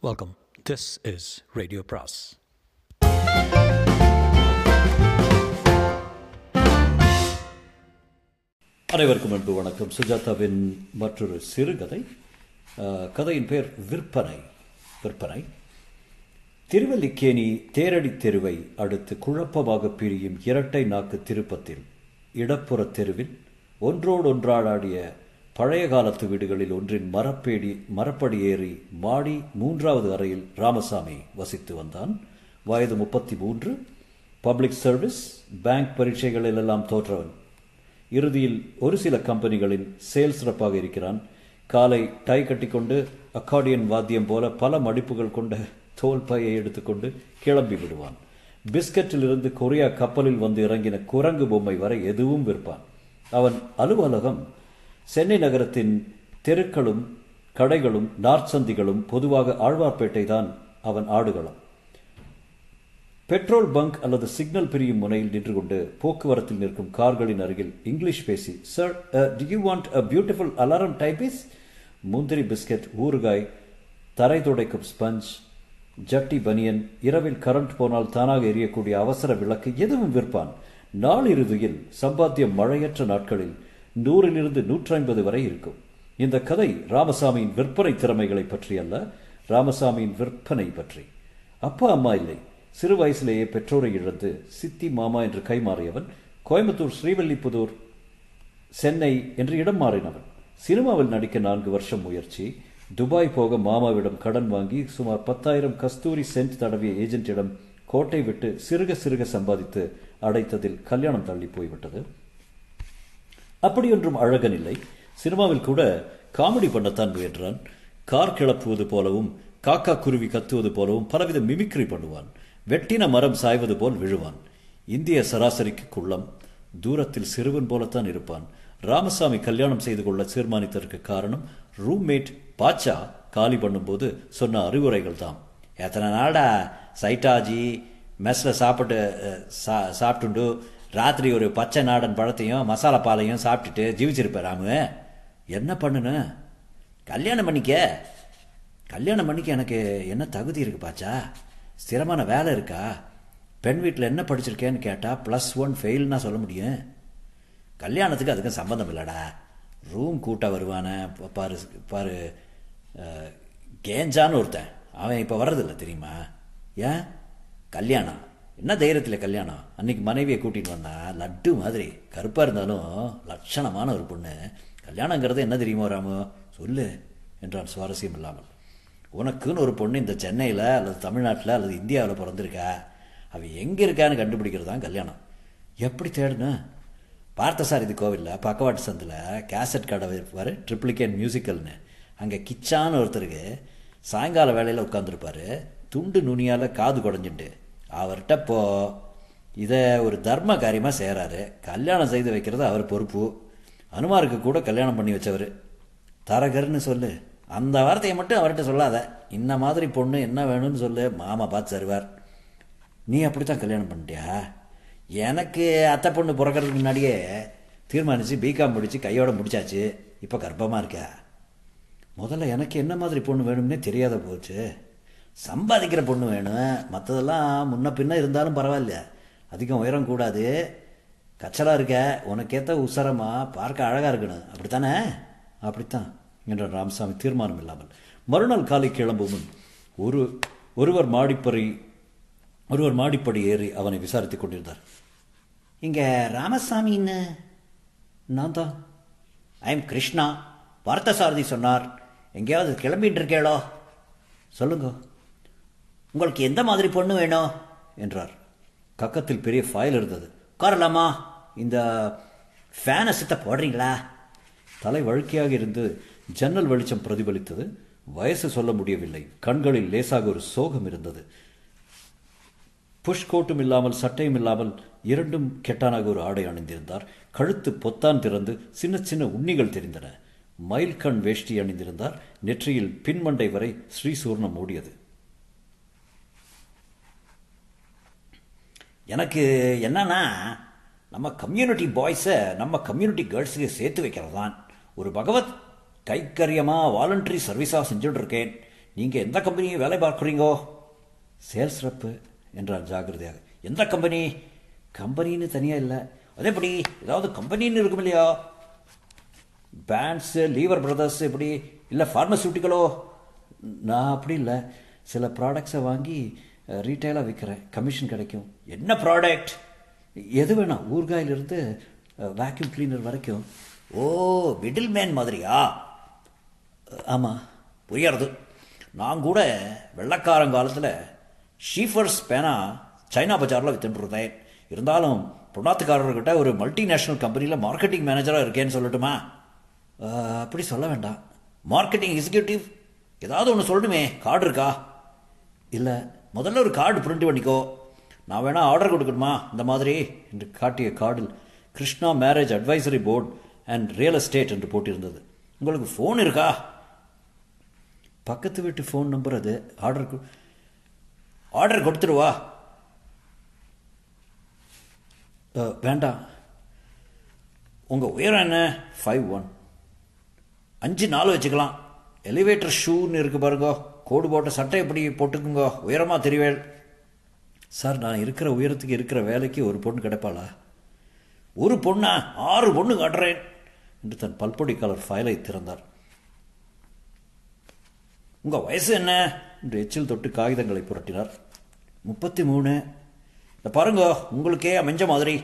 Welcome this is radio பிராஸ் அனைவருக்கும் அன்பு வணக்கம். சுஜாதாவின் மற்றொரு சிறுகதை. கதையின் பெயர் விற்பனை. விற்பனை. திருவல்லிக்கேணி தேரடி தெருவை அடுத்து குழப்பமாக பிரியும் இரட்டை நாக்கு திருப்பத்தில் இடப்புற தெருவில் ஒன்றோடொன்றாடாடிய பழைய காலத்து வீடுகளில் ஒன்றின் மரப்பேடி மரப்படி ஏறி மாடி மூன்றாவது அறையில் ராமசாமி வசித்து வந்தான். வயது முப்பத்தி மூன்று பப்ளிக் சர்வீஸ் பேங்க் பரீட்சைகளிலெல்லாம் தோற்றவன். இறுதியில் ஒரு சில கம்பெனிகளின் சேல்ஸ் ரப்பாக இருக்கிறான். காலை டை கட்டிக்கொண்டு அக்கார்டியன் வாத்தியம் போல பல மடிப்புகள் கொண்ட தோல் பையை எடுத்துக்கொண்டு கிளம்பி விடுவான். பிஸ்கட்டிலிருந்து கொரியா கப்பலில் வந்து இறங்கின குரங்கு பொம்மை வரை எதுவும் விற்பான். அவன் அலுவலகம் சென்னை நகரத்தின் தெருக்களும் கடைகளும் நார்ச்சந்திகளும் பொதுவாக ஆழ்வார்பேட்டை தான் அவன் ஆடுகளம். பெட்ரோல் பங்க் அல்லது சிக்னல் பிரியும் முனையில் நின்று கொண்டு போக்குவரத்தில் நிற்கும் கார்களின் அருகில் இங்கிலீஷ் பேசி sir do you want a beautiful alarm timepiece முந்திரி பிஸ்கட் ஊறுகாய் தரை துடைக்கும் ஸ்பஞ்ச் ஜட்டி பனியன் இரவில் கரண்ட் போனால் தானாக எரியக்கூடிய அவசர விளக்கு எதுவும் விற்பான். நாளிறுதியில் சம்பாத்திய மழையற்ற நாட்களில் நூறிலிருந்து நூற்றைம்பது வரை இருக்கும். இந்த கதை ராமசாமியின் விற்பனை திறமைகளை பற்றி அல்ல ராமசாமியின் விற்பனை பற்றி. அப்பா அம்மா இல்லை. சிறு வயசிலேயே பெற்றோரை இழந்து சித்தி மாமா என்று கைமாறியவன் கோயம்புத்தூர் ஸ்ரீவல்லிபுதூர் சென்னை என்று இடம் மாறினவன். சினிமாவில் நடிக்க நான்கு வருஷம் முயற்சி. துபாய் போக மாமாவிடம் கடன் வாங்கி சுமார் பத்தாயிரம் கஸ்தூரி சென்ட் தடவிய ஏஜென்ட்டிடம் கோட்டை விட்டு சிறுக சிறுக சம்பாதித்து அடைத்ததில் கல்யாணம் தள்ளி போய்விட்டது. அப்படியொன்றும் அழகன் இல்லை சினிமாவில் கூட காமெடி பண்ணத்தான் முயன்றான். கார் கிளப்புவது போலவும் காக்கா குருவி கத்துவது போலவும் பலவித மிமிக்ரி பண்ணுவான். வெட்டின மரம் சாய்வது போல் விழுவான். இந்திய சராசரிக்கு குள்ளம். தூரத்தில் சிறுவன் போலத்தான் இருப்பான். ராமசாமி கல்யாணம் செய்து கொள்ள தீர்மானித்ததற்கு காரணம் ரூம்மேட் பாச்சா காலி பண்ணும்போது சொன்ன அறிவுரைகள் தான் எத்தனை நாடா சைட்டாஜி மெஸ்ஸில் சாப்பிட்டு சா சாப்பிட்டுண்டு. ராத்திரி ஒரு பச்சை நாடன் பழத்தையும் மசாலா பாலையும் சாப்பிட்டுட்டு ஜீவிச்சிருப்பேன் ராமு. என்ன பண்ணுன? கல்யாணம் பண்ணிக்க. கல்யாணம் பண்ணிக்க எனக்கு என்ன தகுதி இருக்கு பாச்சா? ஸ்திரமான வேலை இருக்கா? பெண் வீட்டில் என்ன படிச்சிருக்கேன்னு கேட்டால் ப்ளஸ் ஒன் ஃபெயில்னா சொல்ல முடியும். கல்யாணத்துக்கு அதுக்கும் சம்மந்தம் இல்லைடா. ரூம் கூட்ட வருவானே. பாரு பாரு கேஞ்சான்னு ஒருத்தன். அவன் இப்போ வர்றதில்ல தெரியுமா? ஏன்? கல்யாணம். என்ன தைரியத்தில் கல்யாணம்? அன்னைக்கு மனைவியை கூட்டிகிட்டு வந்தா லட்டு மாதிரி. கருப்பாக இருந்தாலும் லட்சணமான ஒரு பொண்ணு. கல்யாணங்கிறது என்ன தெரியுமோ ராமு? சொல்லு என்றான் சுவாரஸ்யம் இல்லாமல். உனக்குன்னு ஒரு பொண்ணு இந்த சென்னையில் அல்லது தமிழ்நாட்டில் அல்லது இந்தியாவில் பிறந்திருக்கா? அவள் எங்கே இருக்கான்னு கண்டுபிடிக்கிறது தான் கல்யாணம். எப்படி தேடுன? பார்த்தசாரதி கோவிலில் பக்கவாட்டு சந்தில் கேசட் கடை இருப்பார் ட்ரிப்ளிகேன் மியூசிக்கல்னு. அங்கே கிச்சான்னு ஒருத்தருக்கு சாயங்கால வேலையில் உட்காந்துருப்பாரு துண்டு நுனியால் காது குடஞ்சிட்டு. அவர்கிட்ட போ. இதை ஒரு தர்ம காரியமாக செய்கிறாரு கல்யாணம் செய்து வைக்கிறது அவர் பொறுப்பு. அனுமாருக்கு கூட கல்யாணம் பண்ணி வச்சவர். தரகர்னு சொல்லு. அந்த வார்த்தையை மட்டும் அவர்கிட்ட சொல்லாத. இந்த மாதிரி பொண்ணு என்ன வேணும்னு சொல்லு. மாமா பார்த்து தருவார். நீ அப்படித்தான் கல்யாணம் பண்ணிட்டியா? எனக்கு அத்தை பொண்ணு பிறக்கறதுக்கு முன்னாடியே தீர்மானித்து பிகாம் முடிச்சு கையோட முடிச்சாச்சு. இப்போ கர்ப்பமாக இருக்கா? முதல்ல எனக்கு என்ன மாதிரி பொண்ணு வேணும்னே தெரியாத போச்சு. சம்பாதிக்கிற பொண்ணு வேணும். மற்றதெல்லாம் முன்ன பின்ன இருந்தாலும் பரவாயில்ல. அதிகம் உயரம் கூடாது. கச்சலாக இருக்க. உனக்கேற்ற உசரமாக பார்க்க அழகாக இருக்கணும். அப்படித்தானே? அப்படித்தான். என்றான் ராமசாமி தீர்மானம் இல்லாமல். மறுநாள் காலை கிளம்பும் முன் ஒரு ஒருவர் மாடிப்படி ஒருவர் மாடிப்படி ஏறி அவனை விசாரித்துக் கொண்டிருந்தார். இங்கே ராமசாமின்னு நான் தான். ஐ எம் கிருஷ்ணா பார்த்தசாரதி சொன்னார். எங்கேயாவது கிளம்பிட்டு இருக்கேளோ? சொல்லுங்க. உங்களுக்கு எந்த மாதிரி பொண்ணு வேணும்? என்றார். கக்கத்தில் பெரிய ஃபைல் இருந்தது. உட்காரலாமா? இந்த ஃபேனை சித்த போடுறீங்களா? தலை வழுக்கையாக இருந்து ஜன்னல் வெளிச்சம் பிரதிபலித்தது. வயசு சொல்ல முடியவில்லை. கண்களில் லேசாக ஒரு சோகம் இருந்தது. புஷ் கோட்டும் இல்லாமல் சட்டையும் இல்லாமல் இரண்டும் கெட்டானாக ஒரு ஆடை அணிந்திருந்தார். கழுத்து பொத்தான் திறந்து சின்ன சின்ன உண்ணிகள் தெரிந்தன. மயில்கண் வேஷ்டி அணிந்திருந்தார். நெற்றியில் பின்மண்டை வரை ஸ்ரீசூர்ணம் மூடியது. எனக்கு என்னன்னா நம்ம கம்யூனிட்டி பாய்ஸை நம்ம கம்யூனிட்டி கேர்ள்ஸுக்கு சேர்த்து வைக்கிறது தான் ஒரு பகவத் கைக்கரியமாக வாலண்டரி சர்வீஸாக செஞ்சுட்டு இருக்கேன் நீங்கள் எந்த கம்பெனியும் வேலை பார்க்குறீங்கோ? சேல்ஸ் ரப்பு என்றான் ஜாகிரதையாக. எந்த கம்பெனி கம்பெனின்னு தனியாக இல்லை. அதேபடி ஏதாவது கம்பெனின்னு இருக்கும் இல்லையா? பேண்ட்ஸு லீவர் பிரதர்ஸ் இப்படி இல்லை ஃபார்மசூட்டிக்கலோ நான் அப்படி இல்லை. சில ப்ராடக்ட்ஸை வாங்கி ரீட்டைலாக விற்கிறேன். கமிஷன் கிடைக்கும். என்ன ப்ராடக்ட் எது வேணாம். ஊறுகாயிலிருந்து வேக்யூம் கிளீனர் வரைக்கும். ஓ மிடில் மேன் மாதிரியா? ஆமாம் புரியறது நான் கூட வெள்ளக்காரங்காலத்தில் ஷீஃபர்ஸ் பேனா சைனா பஜாரில் வித்துட்டு இருந்தேன் இருந்தாலும் பொண்ணாத்துக்காரர்கிட்ட ஒரு மல்டிநேஷ்னல் கம்பெனியில் மார்க்கெட்டிங் மேனேஜராக இருக்கேன்னு சொல்லட்டுமா? அப்படி சொல்ல வேண்டாம். மார்க்கெட்டிங் எக்ஸிக்யூட்டிவ் ஏதாவது ஒன்று சொல்லணுமே. கார்டு இருக்கா? இல்லை. முதல்ல ஒரு கார்டு பிரிண்ட் பண்ணிக்கோ. நான் வேணா ஆர்டர் கொடுக்கணுமா இந்த மாதிரி என்று காட்டிய கார்டில் Krishna marriage advisory board and real estate என்று போட்டிருந்தது. உங்களுக்கு ஃபோன் இருக்கா? பக்கத்து வீட்டு ஃபோன் நம்பர் அது. ஆர்டர் கு- ஆர்டர் கொடுத்துருவா வேண்டாம் உங்கள் உயரம் என்ன? ஃபைவ் ஒன் அஞ்சு நாலு வச்சுக்கலாம். எலிவேட்டர் ஷூன்னு இருக்கு பாருங்க. கோடு போட்ட சட்டை எப்படி போட்டுக்குங்க. உயரமாக தெரிவேள் சார் நான் இருக்கிற உயரத்துக்கு இருக்கிற வேலைக்கு ஒரு பொண்ணு கிடைப்பாளா? ஒரு பொண்ணா? ஆறு பொண்ணு காட்டுறேன். என்று தன் பல்பொடி கலர் ஃபைலை திறந்தார். உங்கள் வயசு என்ன? என்று எச்சில் தொட்டு காகிதங்களை புரட்டினார். முப்பத்தி மூணு. இந்த பாருங்க உங்களுக்கே அமைஞ்ச மாதிரி.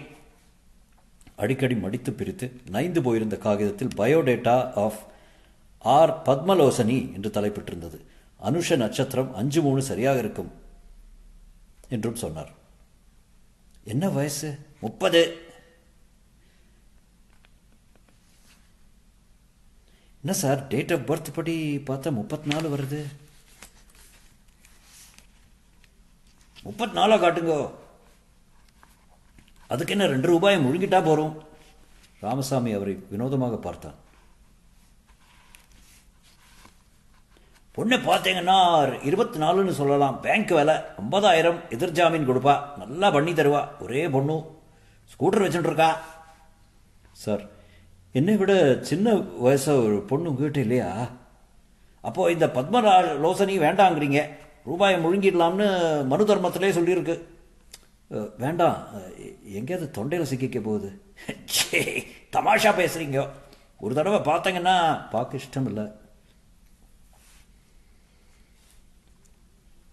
அடிக்கடி மடித்து பிரித்து நைந்து போயிருந்த காகிதத்தில் பயோடேட்டா ஆஃப் ஆர் பத்மலோசனி என்று தலைப்பிட்டிருந்தது. அனுஷ நட்சத்திரம் அஞ்சு மூணு சரியாக இருக்கும் என்றும் சொன்னார். என்ன வயசு? முப்பது. என்ன சார் டேட் ஆஃப் பர்த் படி பார்த்தா முப்பத்தி நாலு வருது? முப்பத்தி நாலா காட்டுங்கோ. அதுக்கு என்ன ரெண்டு ரூபாயை முழுங்கிட்டா போறோம்? ராமசாமி அவரை வினோதமாக பார்த்தான். பொண்ணை பார்த்தீங்கன்னா இருபத்தி நாலுன்னு சொல்லலாம். பேங்க் வேலை ஐம்பதாயிரம் எதிர்ஜாமீன் கொடுப்பா. நல்லா பண்ணி தருவா. ஒரே பொண்ணு. ஸ்கூட்டர் வச்சுட்டுருக்கா. சார் என்னை விட சின்ன வயசு ஒரு பொண்ணு உங்ககிட்ட இல்லையா? அப்போது இந்த பத்மரா லோசனி வேண்டாங்கிறீங்க. ரூபாயை முழுங்கிடலாம்னு மனு தர்மத்திலே சொல்லியிருக்கு. வேண்டாம். எங்கேயாவது தொண்டையில் சிக்கிக்க போகுது. சே தமாஷா பேசுகிறீங்க ஒரு தடவை பார்த்தீங்கன்னா பார்க்க இஷ்டம் இல்லை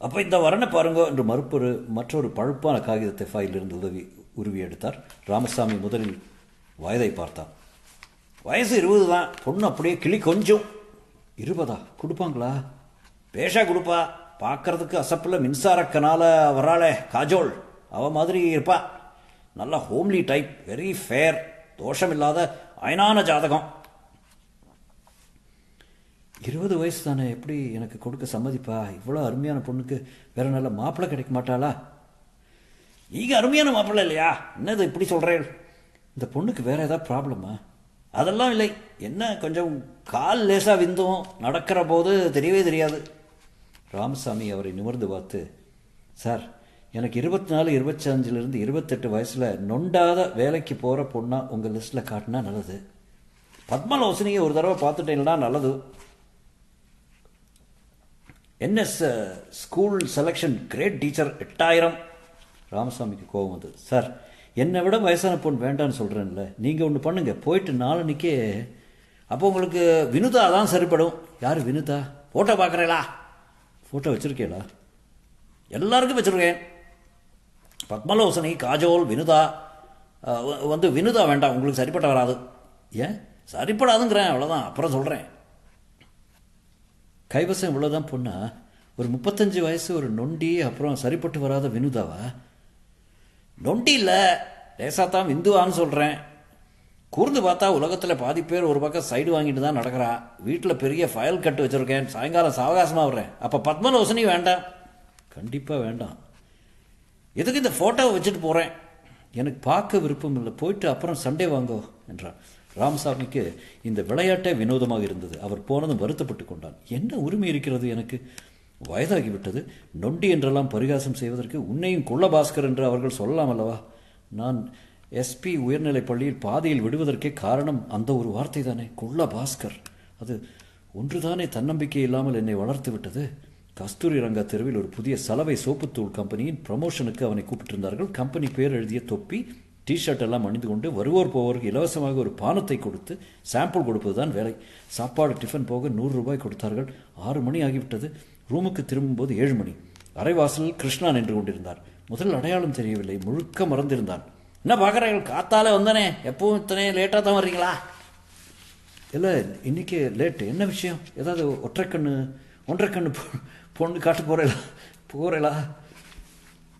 அப்போ இந்த வரனை பாருங்க என்று மறுப்பொரு மற்றொரு பழுப்பான காகிதத்தை ஃபைலிருந்து உதவி உருவி எடுத்தார். ராமசாமி முதலில் வயதை பார்த்தார். வயசு இருபது தான். பொண்ணு அப்படியே கிளி கொஞ்சம். இருபதா? கொடுப்பாங்களா? பேஷா கொடுப்பா. பார்க்கறதுக்கு அசப்பில் மின்சாரக்கனால வராளே காஜோல். அவ மாதிரி இருப்பா. நல்ல ஹோம்லி டைப் வெரி ஃபேர் தோஷம் இல்லாத அயனான ஜாதகம். இருபது வயசு தானே எப்படி எனக்கு கொடுக்க சம்மதிப்பா? இவ்வளோ அருமையான பொண்ணுக்கு வேற நல்ல மாப்பிள்ளை கிடைக்க மாட்டாளா? ஈக அருமையான மாப்பிள்ளை இல்லையா? என்னது இப்படி சொல்கிறேன் இந்த பொண்ணுக்கு வேற ஏதாவது ப்ராப்ளமா அதெல்லாம் இல்லை. என்ன கொஞ்சம் கால் லேசாக விந்தும் நடக்கிற போது தெரியவே தெரியாது. ராமசாமி அவரை நிமிர்ந்து பார்த்து சார் எனக்கு இருபத்தி நாலு இருபத்தஞ்சிலிருந்து இருபத்தெட்டு வயசில் நொண்டாத வேலைக்கு போகிற பொண்ணாக உங்கள் லிஸ்ட்டில் காட்டினா நல்லது. பத்மலோசனியை ஒரு தடவை பார்த்துட்டீங்கன்னா நல்லது. NS school selection grade teacher எட்டாயிரம்? ராமசாமிக்கு கோபம் வந்தது. சார் என்னை விட வயசான பொண்ணு வேண்டான்னு சொல்கிறேன்ல நீங்கள் ஒன்று பண்ணுங்கள் போயிட்டு நாளன்னைக்கே அப்போ உங்களுக்கு வினுதா தான் சரிப்படும். யார் வினுதா? ஃபோட்டோ பார்க்குறீங்களா ஃபோட்டோ வச்சுருக்கீங்களா எல்லாருக்கும் வச்சுருக்கேன். பத்மலோசனி காஜோல் வினுதா. வந்து வினுதா வேண்டாம். உங்களுக்கு சரிப்பட்ட வராது ஏன்? சரிப்படாதுங்கிறேன். அவ்வளோதான் அப்புறம் சொல்கிறேன் கைவசம் இவ்வளோதான் பொண்ணா? ஒரு முப்பத்தஞ்சு வயசு ஒரு நொண்டி அப்புறம் சரிப்பட்டு வராத வினுதாவா? நொண்டி இல்லை. லேசாத்தான் விந்துவான்னு சொல்கிறேன் கூர்ந்து பார்த்தா உலகத்தில் பாதி பேர் ஒரு பக்கம் சைடு வாங்கிட்டு தான் நடக்கிறான் வீட்டில் பெரிய ஃபயல் கட்டு வச்சுருக்கேன். சாயங்காலம் சாவகாசமாக வர்றேன். அப்போ பத்மலோசனி வேண்டாம். கண்டிப்பாக வேண்டாம். எதுக்கு இந்த ஃபோட்டோவை வச்சுட்டு போகிறேன் எனக்கு பார்க்க விருப்பம் இல்லை. போயிட்டு அப்புறம் சண்டே வாங்கோ என்றான். ராமசாமிக்கு இந்த விளையாட்டே வினோதமாக இருந்தது. அவர் போனதும் வருத்தப்பட்டு கொண்டான். என்ன உரிமை இருக்கிறது எனக்கு? வயதாகிவிட்டது. நொண்டி என்றெல்லாம் பரிகாசம் செய்வதற்கு உன்னையும் குள்ளபாஸ்கர் என்று அவர்கள் சொல்லலாம் அல்லவா? நான் எஸ்பி உயர்நிலைப் பள்ளியில் பாதையில் விடுவதற்கே காரணம் அந்த ஒரு வார்த்தை தானே. குள்ள பாஸ்கர். அது ஒன்றுதானே தன்னம்பிக்கை இல்லாமல் என்னை வளர்த்து விட்டது? கஸ்தூரி ரங்கா தெருவில் ஒரு புதிய சலவை சோப்புத்தூள் கம்பெனியின் ப்ரமோஷனுக்கு அவனை கூப்பிட்டிருந்தார்கள். கம்பெனி பேர் எழுதிய தொப்பி டிஷர்ட் எல்லாம் அணிந்து கொண்டு வருவோர் போவோருக்கு இலவசமாக ஒரு பானத்தை கொடுத்து சாம்பிள் கொடுப்பது தான் வேலை. சாப்பாடு டிஃபன் போக நூறு ரூபாய் கொடுத்தார்கள். ஆறு மணி ஆகிவிட்டது. ரூமுக்கு திரும்பும்போது ஏழு மணி. அரைவாசலில் கிருஷ்ணா நின்று கொண்டிருந்தார். முதல் அடையாளம் தெரியவில்லை. முழுக்க மறந்திருந்தான். என்ன பார்க்குறீங்க காத்தால வந்தானே. எப்பவும் இத்தனை லேட்டாக தான் வர்றீங்களா? இல்லை இன்றைக்கி லேட்டு என்ன விஷயம்? ஏதாவது ஒற்றை கண்ணு ஒன்றரை கண்ணு பொ- பொண்ணு காட்டு போகிறீங்களா போகிறீங்களா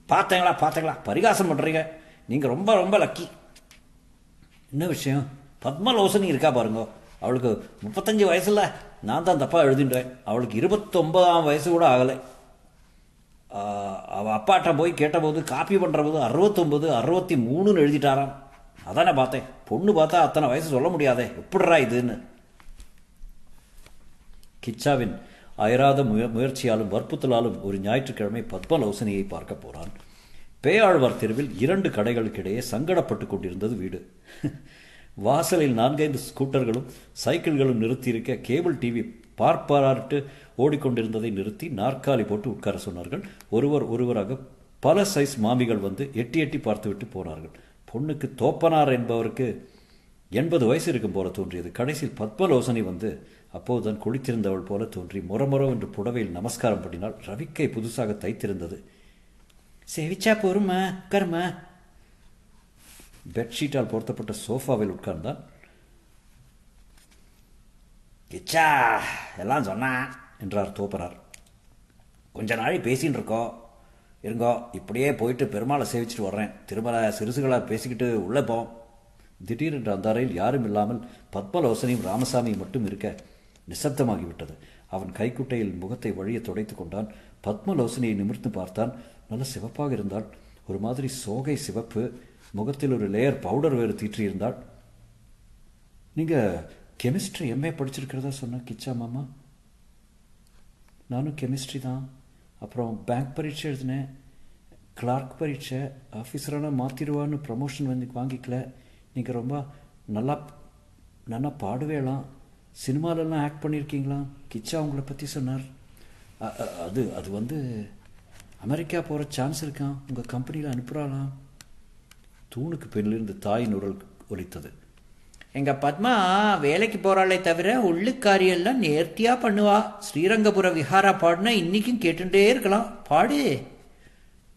பார்த்தீங்களா பார்த்தீங்களா. பரிகாசம் பண்ணுறீங்க நீங்கள் ரொம்ப ரொம்ப லக்கி என்ன விஷயம்? பத்மலோசனி இருக்கா பாருங்க. அவளுக்கு முப்பத்தஞ்சு வயசில் நான் தான் தப்பாக எழுதின்றேன். அவளுக்கு இருபத்தொன்பதாம் வயசு கூட ஆகலை. அவள் அப்பாட்ட போய் கேட்டபோது காப்பி பண்ணுற போது அறுபத்தொம்பது அறுபத்தி மூணுன்னு எழுதிட்டாராம். அதானே பார்த்தேன். பொண்ணு பார்த்தா அத்தனை வயசு சொல்ல முடியாதே. எப்படிரா இதுன்னு. கிச்சாவின் அயராத முய முயற்சியாலும் வற்புத்தலாலும் ஒரு ஞாயிற்றுக்கிழமை பத்மலோசனியை பார்க்க போகிறான் பேயாழ்வார் தெருவில் இரண்டு கடைகளுக்கிடையே சங்கடப்பட்டு கொண்டிருந்தது வீடு. வாசலில் நான்கைந்து ஸ்கூட்டர்களும் சைக்கிள்களும் நிறுத்தியிருக்க கேபிள் டிவி பார்ப்பாராட்டு ஓடிக்கொண்டிருந்ததை நிறுத்தி நாற்காலி போட்டு உட்கார சொன்னார்கள். ஒருவர் ஒருவராக பல சைஸ் மாமிகள் வந்து எட்டி எட்டி பார்த்துவிட்டு போனார்கள். பொண்ணுக்கு தோப்பனார் என்பவருக்கு எண்பது வயசு இருக்கும் போல தோன்றியது. கடைசியில் பத்மலோசனி வந்து அப்போதுதான் குளித்திருந்தவள் போல தோன்றி மொரமொரோ என்று புடவையில் நமஸ்காரம் பண்ணினால் ரவிக்கை புதுசாக தைத்திருந்தது. சேவிச்சா பொறுமா உட்காருமா பெட்ஷீட்டால் பொருத்தப்பட்ட சோஃபாவில் உட்கார்ந்தான் கிச்சா எல்லாம் சொன்னா என்றார் தோப்பரார். கொஞ்ச நாளை பேசின்னு இருக்கோம் இருங்கோ இப்படியே போயிட்டு பெருமாளை சேவிச்சுட்டு வர்றேன். திருமல சிறுசுகளாக பேசிக்கிட்டு உள்ளே போம் திடீரென்று அந்த அறையில் யாரும் இல்லாமல் பத்மலோசனையும் ராமசாமியும் மட்டும் இருக்க நிசப்தமாகிவிட்டது. அவன் கைக்குட்டையில் முகத்தை வழிய துடைத்து கொண்டான். பத்மலோசனையை நிமிர்ந்து பார்த்தான். நல்ல சிவப்பாக இருந்தாள் ஒரு மாதிரி சோகை சிவப்பு முகத்தில் ஒரு லேயர் பவுடர் வேறு தீற்றியிருந்தாள் நீங்கள் கெமிஸ்ட்ரி எம்ஏ படிச்சிருக்கிறதா சொன்ன கிச்சா மாமா? நானும் கெமிஸ்ட்ரி தான். அப்புறம் பேங்க் பரீட்சை எழுதினேன் கிளார்க் பரீட்சை ஆஃபீஸரான மாற்றிடுவான்னு ப்ரமோஷன் வந்து வாங்கிக்கல. நீங்கள் ரொம்ப நல்லா நல்லா பாடுவேலாம். சினிமாலெல்லாம் ஆக்ட் பண்ணியிருக்கீங்களா? கிச்சா உங்களை பற்றி சொன்னார். அது அது வந்து அமெரிக்கா போகிற சான்ஸ் இருக்கான் உங்கள் கம்பெனியில் அனுப்புகிறாளாம் தூணுக்கு பின்னிலிருந்து தாயின் உரல் ஒலித்தது. எங்கள் பத்மா வேலைக்கு போகிறாளே தவிர உள்ளுக்காரியெல்லாம் நேர்த்தியாக பண்ணுவா. ஸ்ரீரங்கபுர விஹாரா பாடுனா இன்றைக்கும் கேட்டுகிட்டே இருக்கலாம். பாடு.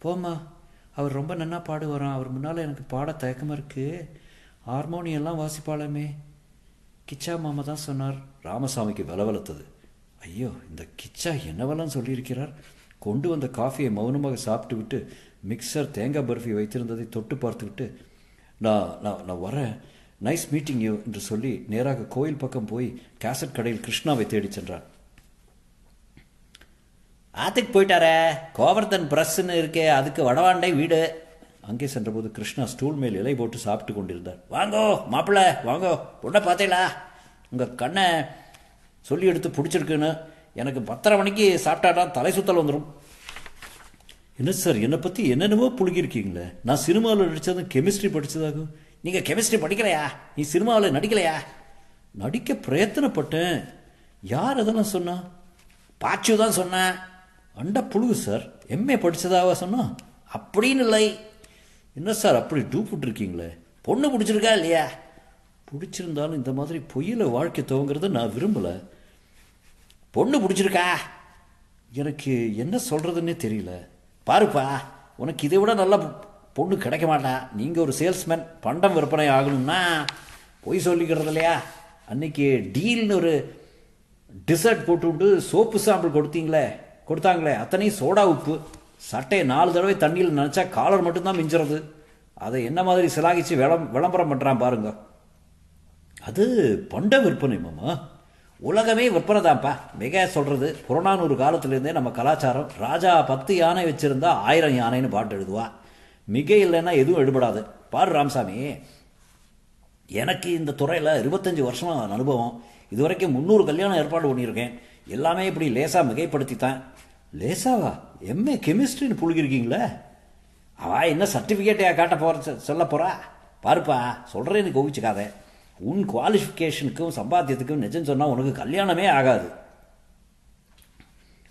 போம்மா. அவர் ரொம்ப நன்னா பாடுவாராம். அவர் முன்னால் எனக்கு பாட தயக்கமாக இருக்குது ஹார்மோனியெல்லாம் வாசிப்பாளமே. கிச்சா மாமா தான் சொன்னார். ராமசாமிக்கு வலவலத்தது. ஐயோ இந்த கிச்சா என்னவெல்லாம் சொல்லியிருக்கிறார்? கொண்டு வந்த காஃபியை மௌனமாக சாப்பிட்டு விட்டு மிக்சர் தேங்காய் பர்ஃபி வைத்திருந்ததை தொட்டு பார்த்துவிட்டு நான் நான் நான் வரேன். நைஸ் மீட்டிங் யூ என்று சொல்லி நேராக கோயில் பக்கம் போய் கேசட் கடையில் கிருஷ்ணாவை தேடி சென்றான். ஆத்துக்கு போயிட்டாரே. கோவர்தன் பிரஸ்ன்னு இருக்கே. அதுக்கு வடவாண்டை வீடு. அங்கே சென்றபோது கிருஷ்ணா ஸ்டூல் மேல் இலை போட்டு சாப்பிட்டு கொண்டிருந்தார். வாங்கோ மாப்பிள்ளை வாங்கோ. பொண்ணை பார்த்தீங்களா? உங்கள் கண்ணை சொல்லி எடுத்து பிடிச்சிருக்குன்னு எனக்கு பத்தரை மணிக்கு சாப்பிட்டாதான் தலை சுத்தல் வந்துடும் என்ன சார் என்னை பற்றி என்னென்னவோ புழுகியிருக்கீங்களே? நான் சினிமாவில் நடித்ததும் கெமிஸ்ட்ரி படித்ததாகும் நீங்கள் கெமிஸ்ட்ரி படிக்கலையா? நீ சினிமாவில் நடிக்கலையா? நடிக்க பிரயத்தனப்பட்டேன். யார் அதெல்லாம் சொன்னா? பாச்சு தான் சொன்னேன் அண்ட புழுகு சார் எம்ஏ படித்ததாவா சொன்னா? அப்படின்னு இல்லை. என்ன சார் அப்படி டூப் இருக்கீங்களே பொண்ணு பிடிச்சிருக்கா இல்லையா? பிடிச்சிருந்தாலும் இந்த மாதிரி பொய்யில் வாழ்க்கை துவங்கிறத நான் விரும்பலை. பொண்ணு பிடிச்சிருக்கா? எனக்கு என்ன சொல்கிறதுன்னே தெரியல. பாருப்பா உனக்கு இதை விட நல்ல பொண்ணு கிடைக்க மாட்டா. நீங்கள் ஒரு சேல்ஸ்மேன் பண்டம் விற்பனை ஆகணும்னா பொய் சொல்லிக்கிறது இல்லையா? அன்னைக்கு டீல்னு ஒரு டிசர்ட் போட்டுவிட்டு சோப்பு சாம்பிள் கொடுத்தீங்களே கொடுத்தாங்களே அத்தனையும் சோடா உப்பு. சட்டையை நாலு தடவை தண்ணியில் நினச்சா காலர் மட்டும்தான் மிஞ்சுறது. அதை என்ன மாதிரி சிலாகிச்சு விளம் விளம்பரம் பண்ணுறான் பாருங்க. அது பண்ட விற்பனை மாமா. உலகமே விற்பனை தான்ப்பா மிக சொல்கிறது புறநானூறு காலத்திலேருந்தே நம்ம கலாச்சாரம் ராஜா பத்து யானை வச்சுருந்தா ஆயிரம் யானைன்னு பாட்டு எழுதுவா. மிக இல்லைன்னா எதுவும் எடுபடாது பாரு ராமசாமி எனக்கு இந்த துறையில் இருபத்தஞ்சி வருஷமாக அனுபவம். இதுவரைக்கும் முந்நூறு கல்யாணம் ஏற்பாடு பண்ணியிருக்கேன். எல்லாமே இப்படி லேசாக மிகைப்படுத்தித்தான். லேசாவா? எம்ஏ கெமிஸ்ட்ரின்னு புழுகிருக்கீங்களே அவ என்ன சர்டிஃபிகேட்டையா காட்ட போகிற சொல்ல போகிறா பாருப்பா சொல்கிறேன்னு கோவிச்சுக்காதே. உன் குவாலிஃபிகேஷனுக்கும் சம்பாத்தியத்துக்கும் நிஜம் சொன்னால் உனக்கு கல்யாணமே ஆகாது.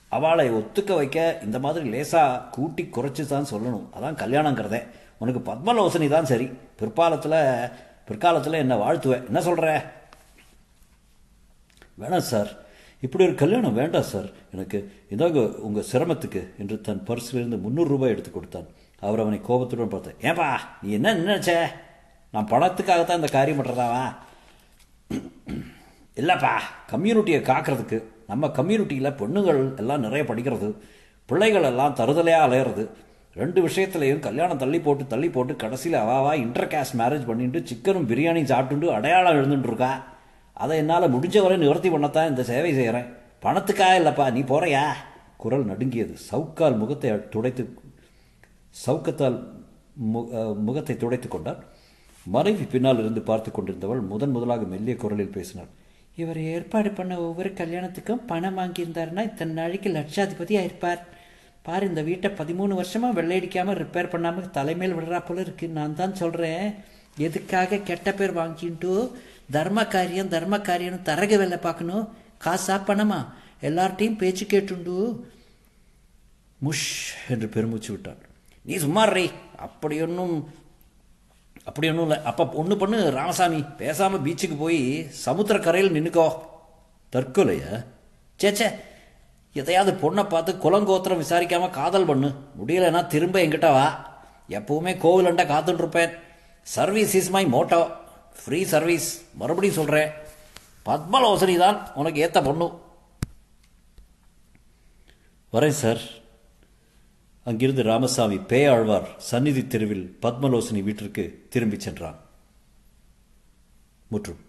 அவளை ஒத்துக்க வைக்க இந்த மாதிரி லேசாக கூட்டி குறைச்சி தான் சொல்லணும். அதான் கல்யாணங்கிறதே. உனக்கு பத்மலோசனி தான் சரி. பிற்பாலத்தில் பிற்காலத்தில் என்ன வாழ்த்துவேன் என்ன சொல்கிற வேணாம் சார். இப்படி ஒரு கல்யாணம் வேண்டாம் சார். எனக்கு இதாங்க உங்கள் சிரமத்துக்கு என்று தன் பர்ஸிலிருந்து முந்நூறுரூபாய் எடுத்து கொடுத்தான். அவர் அவனை கோபத்துடன் பார்த்தேன் ஏன்பா நீ என்ன நினைச்ச? நான் பணத்துக்காகத்தான் இந்த காரியம் பண்ணுறதாவா இல்லைப்பா கம்யூனிட்டியை காக்கிறதுக்கு நம்ம கம்யூனிட்டியில் பெண்ணுங்கள் எல்லாம் நிறைய படிக்கிறது பிள்ளைகள் எல்லாம் தருதலையாக அலையிறது ரெண்டு விஷயத்துலையும் கல்யாணம் தள்ளி போட்டு தள்ளி போட்டு கடைசியில் அவாவா இன்டர் கேஸ்ட் மேரேஜ் பண்ணிட்டு சிக்கனும் பிரியாணியும் சாப்பிட்டுண்டு அடையாளம் எழுந்துட்டு இருக்கா. அதை என்னால் முடிஞ்ச வரை நிவர்த்தி பண்ணத்தான் இந்த சேவை செய்கிறேன் பணத்துக்காக இல்லைப்பா நீ போகிறியா குரல் நடுங்கியது. சவுக்கால் முகத்தை துடைத்து சவுக்கத்தால் மு- முகத்தை துடைத்து கொண்டார். மறைவி பின்னால் இருந்து பார்த்து கொண்டிருந்தவள் முதன் முதலாக மெல்லிய குரலில் பேசினாள். இவர் ஏற்பாடு பண்ண ஒவ்வொரு கல்யாணத்துக்கும் பணம் வாங்கியிருந்தாருன்னா இத்தனை நாளைக்கு லட்சாதிபதி இருப்பார். பார் இந்த வீட்டை பதிமூணு வருஷமா வெள்ளையடிக்காமல் ரிப்பேர் பண்ணாமல் தலைமையில் விடுறா போல இருக்கு. நான் தான் சொல்கிறேன் எதுக்காக கெட்ட பேர் வாங்கிட்டு தர்ம காரியம் தர்ம காரியம்னு தரக வேலை பார்க்கணும்? காசா பணமா? எல்லார்ட்டையும் பேச்சு கேட்டுண்டு. முஷ் என்று பெருமூச்சு விட்டாள் நீ சும்மா ரே அப்படி ஒன்றும் அப்படி ஒன்றும் இல்லை. அப்போ ஒன்று பண்ணு ராமசாமி பேசாமல் பீச்சுக்கு போய் சமுத்திரக்கரையில் நின்றுக்கோ தற்கொலையா? சேச்சே எதையாவது பொண்ணை பார்த்து குலங்கோத்திரம் விசாரிக்காமல் காதல் பண்ணு. முடியலைன்னா திரும்ப என்கிட்ட வா. எப்பவுமே கோவிலண்டா காத்துட்ருப்பேன் service is my motto free service மறுபடியும் சொல்கிறேன் பத்மலோசனி தான் உனக்கு ஏற்ற பொண்ணு. வரேன் சார் அங்கிருந்து ராமசாமி பேயாழ்வார் சந்நிதி தெருவில் பத்மலோசனி வீட்டிற்கு திரும்பிச் சென்றான். முற்றும்.